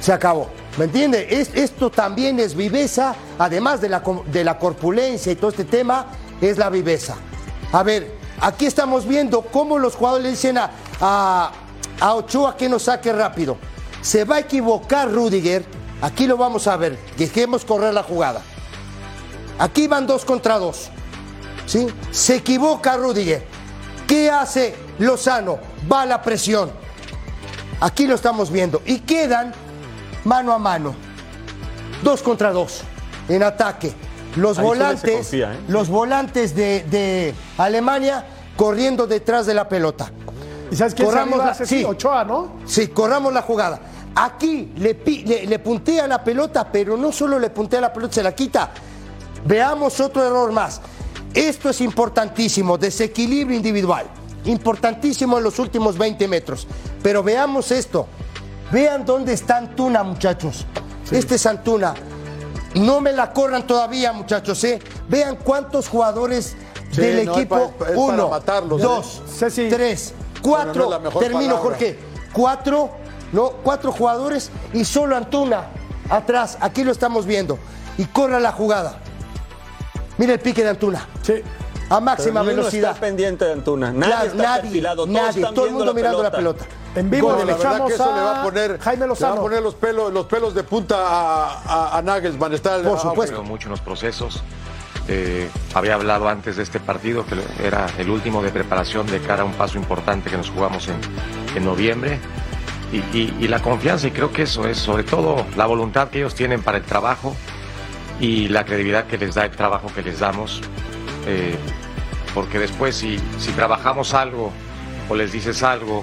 Se acabó. ¿Me entiende? Es- esto también es viveza, además de la, de la corpulencia y todo este tema, es la viveza. A ver, aquí estamos viendo cómo los jugadores le dicen a, a, a Ochoa que nos saque rápido. Se va a equivocar Rudiger. Aquí lo vamos a ver. Dejemos correr la jugada. Aquí van dos contra dos. ¿Sí? Se equivoca Rudiger. ¿Qué hace Lozano? Va a la presión. Aquí lo estamos viendo. Y quedan mano a mano. Dos contra dos. En ataque. Los Ahí volantes. confía, ¿eh? Los volantes de, de Alemania corriendo detrás de la pelota. ¿Y sabes quién Corramos la- sí. Ochoa, ¿no? Sí, corramos la jugada. Aquí le, le, le puntea la pelota, pero no solo le puntea la pelota, se la quita. Veamos otro error más. Esto es importantísimo, desequilibrio individual. Importantísimo en los últimos 20 metros. Pero veamos esto. Vean dónde está Antuna, muchachos. Este es Antuna. No me la corran todavía, muchachos. ¿eh? Vean cuántos jugadores Sí, del no, es equipo. pa- es para Uno, matarlos, ¿eh? dos, Ceci. tres, Bueno, no cuatro. Termino, palabra. Jorge. cuatro, no, cuatro jugadores y solo Antuna atrás. Aquí lo estamos viendo. Y corre la jugada. Mira el pique de Antuna. Sí. A máxima Pero velocidad. está pendiente de Antuna. Nadie Claro, está nadie. Todos nadie, están todo el mundo mirando la pelota. En vivo No, le la verdad que eso le va a poner, Jaime le va a Lozano. poner los pelos, los pelos de punta a, a, a Nagelsmann. Está Por supuesto. Creo mucho en los procesos. Eh, había hablado antes de este partido que era el último de preparación de cara a un paso importante que nos jugamos en, en noviembre. Y, y- y la confianza, y creo que eso es sobre todo la voluntad que ellos tienen para el trabajo y la credibilidad que les da el trabajo que les damos. Eh, porque después si, si trabajamos algo o les dices algo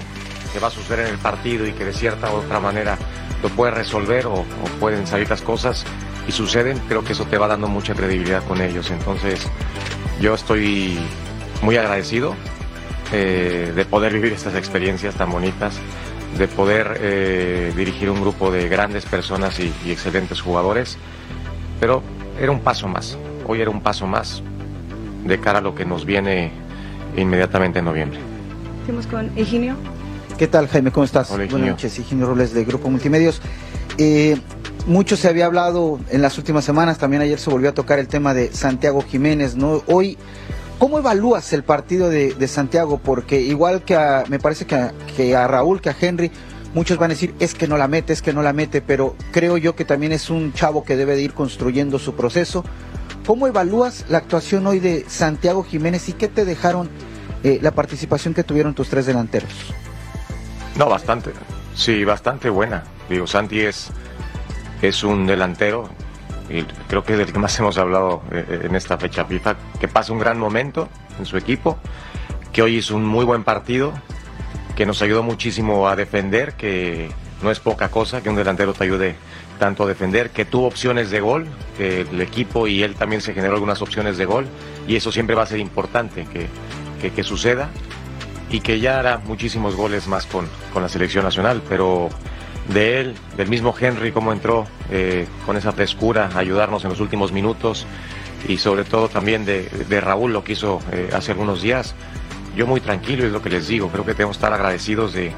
que va a suceder en el partido y que de cierta u otra manera lo puedes resolver o, pueden salir las cosas y suceden, creo que eso te va dando mucha credibilidad con ellos. Entonces yo estoy muy agradecido eh, de poder vivir estas experiencias tan bonitas, de poder eh, dirigir un grupo de grandes personas y, excelentes jugadores, pero era un paso más, hoy era un paso más de cara a lo que nos viene inmediatamente en noviembre. Seguimos con Higinio. ¿Qué tal, Jaime? ¿Cómo estás? Hola. Buenas noches, Higinio Robles de Grupo Multimedios. Eh, mucho se había hablado en las últimas semanas, también ayer se volvió a tocar el tema de Santiago Jiménez, ¿no? Hoy, ¿cómo evalúas el partido de, de Santiago? Porque igual que a, me parece que a, que a Raúl, que a Henry, muchos van a decir, es que no la mete, es que no la mete, pero creo yo que también es un chavo que debe de ir construyendo su proceso. ¿Cómo evalúas la actuación hoy de Santiago Jiménez y qué te dejaron eh, la participación que tuvieron tus tres delanteros? No, bastante. Sí, bastante buena. Digo, Santi es, es un delantero y creo que es del que más hemos hablado eh, en esta fecha FIFA, que pasa un gran momento en su equipo, que hoy hizo un muy buen partido, que nos ayudó muchísimo a defender, que no es poca cosa que un delantero te ayude tanto a defender, que tuvo opciones de gol, que el equipo y él también se generó algunas opciones de gol, y eso siempre va a ser importante que, que, que suceda y que ya hará muchísimos goles más con, con la selección nacional, pero de él, del mismo Henry, cómo entró eh, con esa frescura ayudarnos en los últimos minutos y sobre todo también de, de Raúl, lo que hizo eh, hace algunos días. Yo muy tranquilo es lo que les digo, creo que tenemos que estar agradecidos de,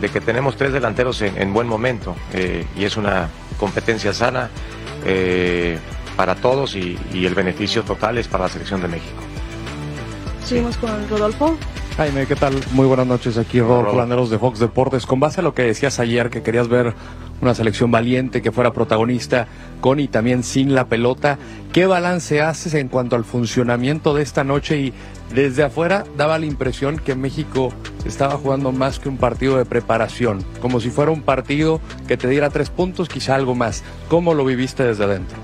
de que tenemos tres delanteros en, en buen momento eh, y es una competencia sana para todos y, y el beneficio total es para la selección de México. Seguimos con Rodolfo. Jaime, ¿qué tal? Muy buenas noches. Aquí Rodolfo. Landeros de Fox Deportes. Con base a lo que decías ayer, que querías ver una selección valiente, que fuera protagonista con y también sin la pelota, ¿qué balance haces en cuanto al funcionamiento de esta noche? Y desde afuera daba la impresión que México estaba jugando más que un partido de preparación, como si fuera un partido que te diera tres puntos, quizá algo más. ¿Cómo lo viviste desde adentro?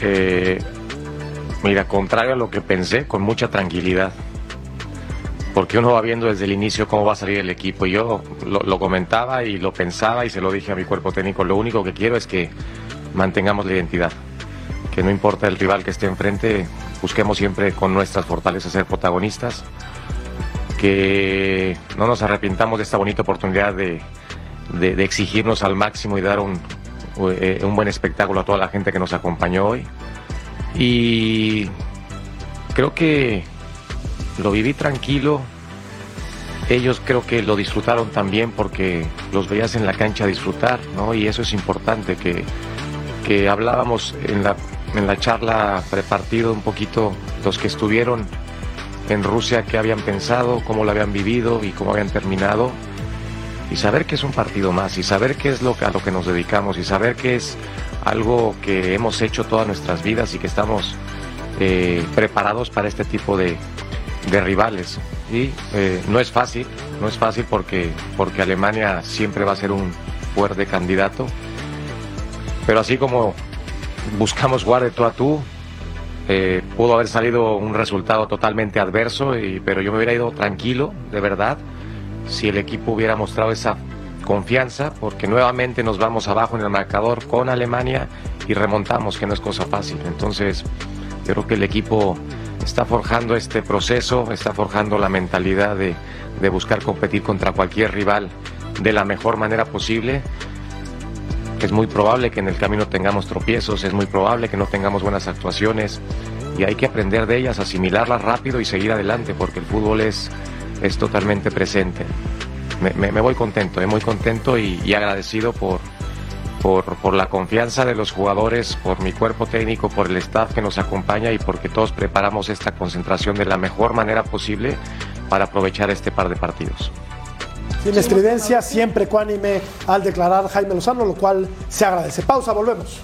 Eh, mira, contrario a lo que pensé, con mucha tranquilidad. Porque uno va viendo desde el inicio cómo va a salir el equipo. Y yo lo, comentaba y lo pensaba y se lo dije a mi cuerpo técnico. Lo único que quiero es que mantengamos la identidad. Que no importa el rival que esté enfrente, busquemos siempre con nuestras fortalezas ser protagonistas. Que no nos arrepintamos de esta bonita oportunidad de exigirnos al máximo y dar un, eh, un buen espectáculo a toda la gente que nos acompañó hoy. Y creo que lo viví tranquilo. Ellos creo que lo disfrutaron también porque los veías en la cancha disfrutar, ¿no? Y eso es importante, que, que hablábamos en la, en la charla prepartido un poquito los que estuvieron en Rusia, qué habían pensado, cómo lo habían vivido y cómo habían terminado. Y saber que es un partido más, y saber qué es lo que, a lo que nos dedicamos, y saber que es algo que hemos hecho todas nuestras vidas y que estamos eh, preparados para este tipo de, de rivales. Y eh, no es fácil, no es fácil porque, porque Alemania siempre va a ser un fuerte candidato. Pero así como buscamos jugar de tú a tú, eh, pudo haber salido un resultado totalmente adverso, pero yo me hubiera ido tranquilo, de verdad, si el equipo hubiera mostrado esa confianza, porque nuevamente nos vamos abajo en el marcador con Alemania y remontamos, que no es cosa fácil. Entonces, creo que el equipo está forjando este proceso, está forjando la mentalidad de, de buscar competir contra cualquier rival de la mejor manera posible. Es muy probable que en el camino tengamos tropiezos, es muy probable que no tengamos buenas actuaciones y hay que aprender de ellas, asimilarlas rápido y seguir adelante porque el fútbol es, es totalmente presente. me, voy contento, eh, muy contento y, y agradecido por, por, por la confianza de los jugadores, por mi cuerpo técnico, por el staff que nos acompaña y porque todos preparamos esta concentración de la mejor manera posible para aprovechar este par de partidos. Sin estridencia, siempre ecuánime al declarar Jaime Lozano, lo cual se agradece. Pausa, volvemos.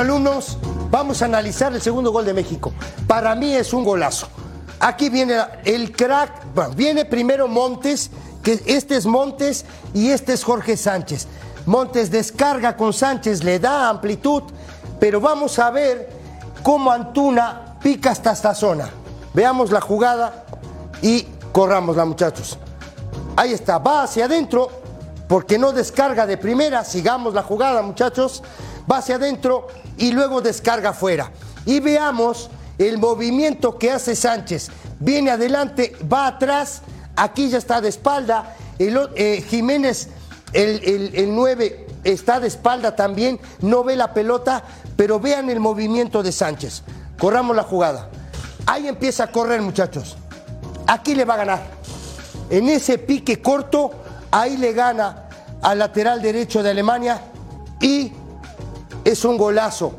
Alumnos, vamos a analizar el segundo gol de México. Para mí es un golazo. Aquí viene el crack. Viene primero Montes, que este es Montes y este es Jorge Sánchez. Montes descarga con Sánchez, le da amplitud, pero vamos a ver cómo Antuna pica hasta esta zona. Veamos la jugada y corrámosla, muchachos. Ahí está, va hacia adentro, porque no descarga de primera. Sigamos la jugada, muchachos. Va hacia adentro y luego descarga afuera. Y veamos el movimiento que hace Sánchez. Viene adelante, va atrás, aquí ya está de espalda. El, eh, Jiménez, el, el, el 9, está de espalda también, no ve la pelota, pero vean el movimiento de Sánchez. Corramos la jugada. Ahí empieza a correr, muchachos. Aquí le va a ganar. En ese pique corto, ahí le gana al lateral derecho de Alemania y es un golazo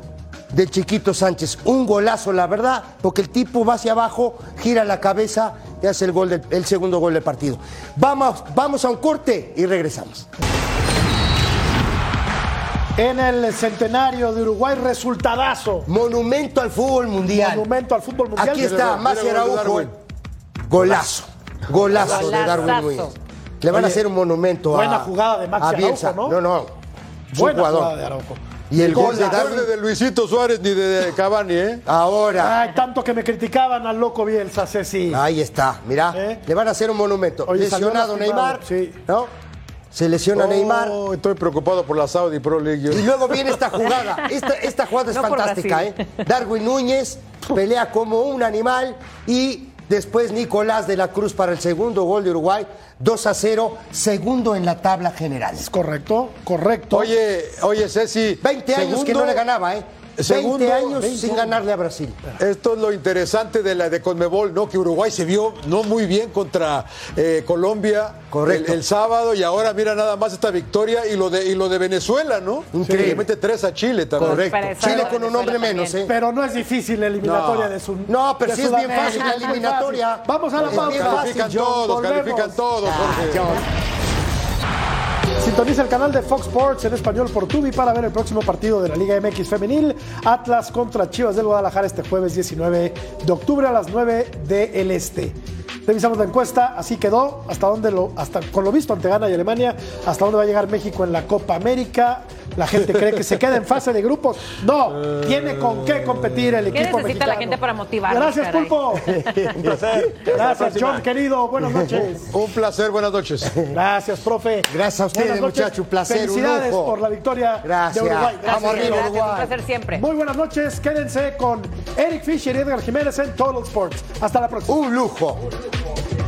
del chiquito Sánchez. Un golazo, la verdad, porque el tipo va hacia abajo, gira la cabeza y hace el, gol del- el segundo gol del partido. Vamos, vamos a un corte y regresamos. En el centenario de Uruguay, resultadazo. Monumento al fútbol mundial. Monumento al fútbol mundial. Aquí está, mira, Araujo. Golazo. Golazo de Darwin. Núñez. Le van a hacer un monumento a buena jugada de Bielsa. Araujo, ¿no? No, no. Buena jugada de Araujo. Y el gol de No Darwin. de Luisito Suárez ni de Cavani, ¿eh? Ahora. Ay, tanto que me criticaban al loco Bielsa, Ceci. Ahí está, mira. ¿Eh? Le van a hacer un monumento. Oye, Lesionado Neymar. sí. ¿No? Se lesiona Neymar. Oh, estoy preocupado por la Saudi Pro League. Y luego viene esta jugada. Esta, esta jugada es No fantástica. ¿eh? Darwin Núñez pelea como un animal y después Nicolás de la Cruz para el segundo gol de Uruguay. 2 a 0, segundo en la tabla general. Es correcto, correcto. Oye, oye, Ceci. 20 años que no le ganaba, ¿eh? 20 Segundo, años 20 sin años. ganarle a Brasil. Esto es lo interesante de la de Conmebol, ¿no? Que Uruguay se vio no muy bien contra eh, Colombia Correcto. El, el sábado y ahora mira nada más esta victoria y lo de y lo de Venezuela, ¿no? Increíble. Que le mete tres a Chile también. Correcto. Chile con un hombre menos. ¿eh? Pero no es difícil la eliminatoria No. de su. No, pero sí es bien fácil la eliminatoria. Vamos a la pausa. Califican John. todos, Volvemos. califican todos, Jorge. Sintoniza el canal de Fox Sports en español por Tubi para ver el próximo partido de la Liga MX Femenil, Atlas contra Chivas del Guadalajara este jueves 19 de octubre a las 9 del Este. Revisamos la encuesta, así quedó, hasta dónde lo, hasta con lo visto ante Ghana y Alemania, hasta dónde va a llegar México en la Copa América. La gente cree que se queda en fase de grupos. No, tiene con qué competir el ¿Qué equipo necesita la gente para motivarnos, Gracias, caray? Pulpo. Un placer. Gracias. John, querido. Buenas noches. Un placer, buenas noches. Gracias, profe. Gracias a ustedes, Buenas noches. muchachos, un placer, un Felicidades lujo. por la victoria Gracias. de Uruguay. Vamos Gracias, arriba, gracias, Uruguay. un placer siempre. Muy buenas noches. Quédense con Eric Fisher y Edgar Jiménez en Total Sports. Hasta la próxima. Un lujo. walk.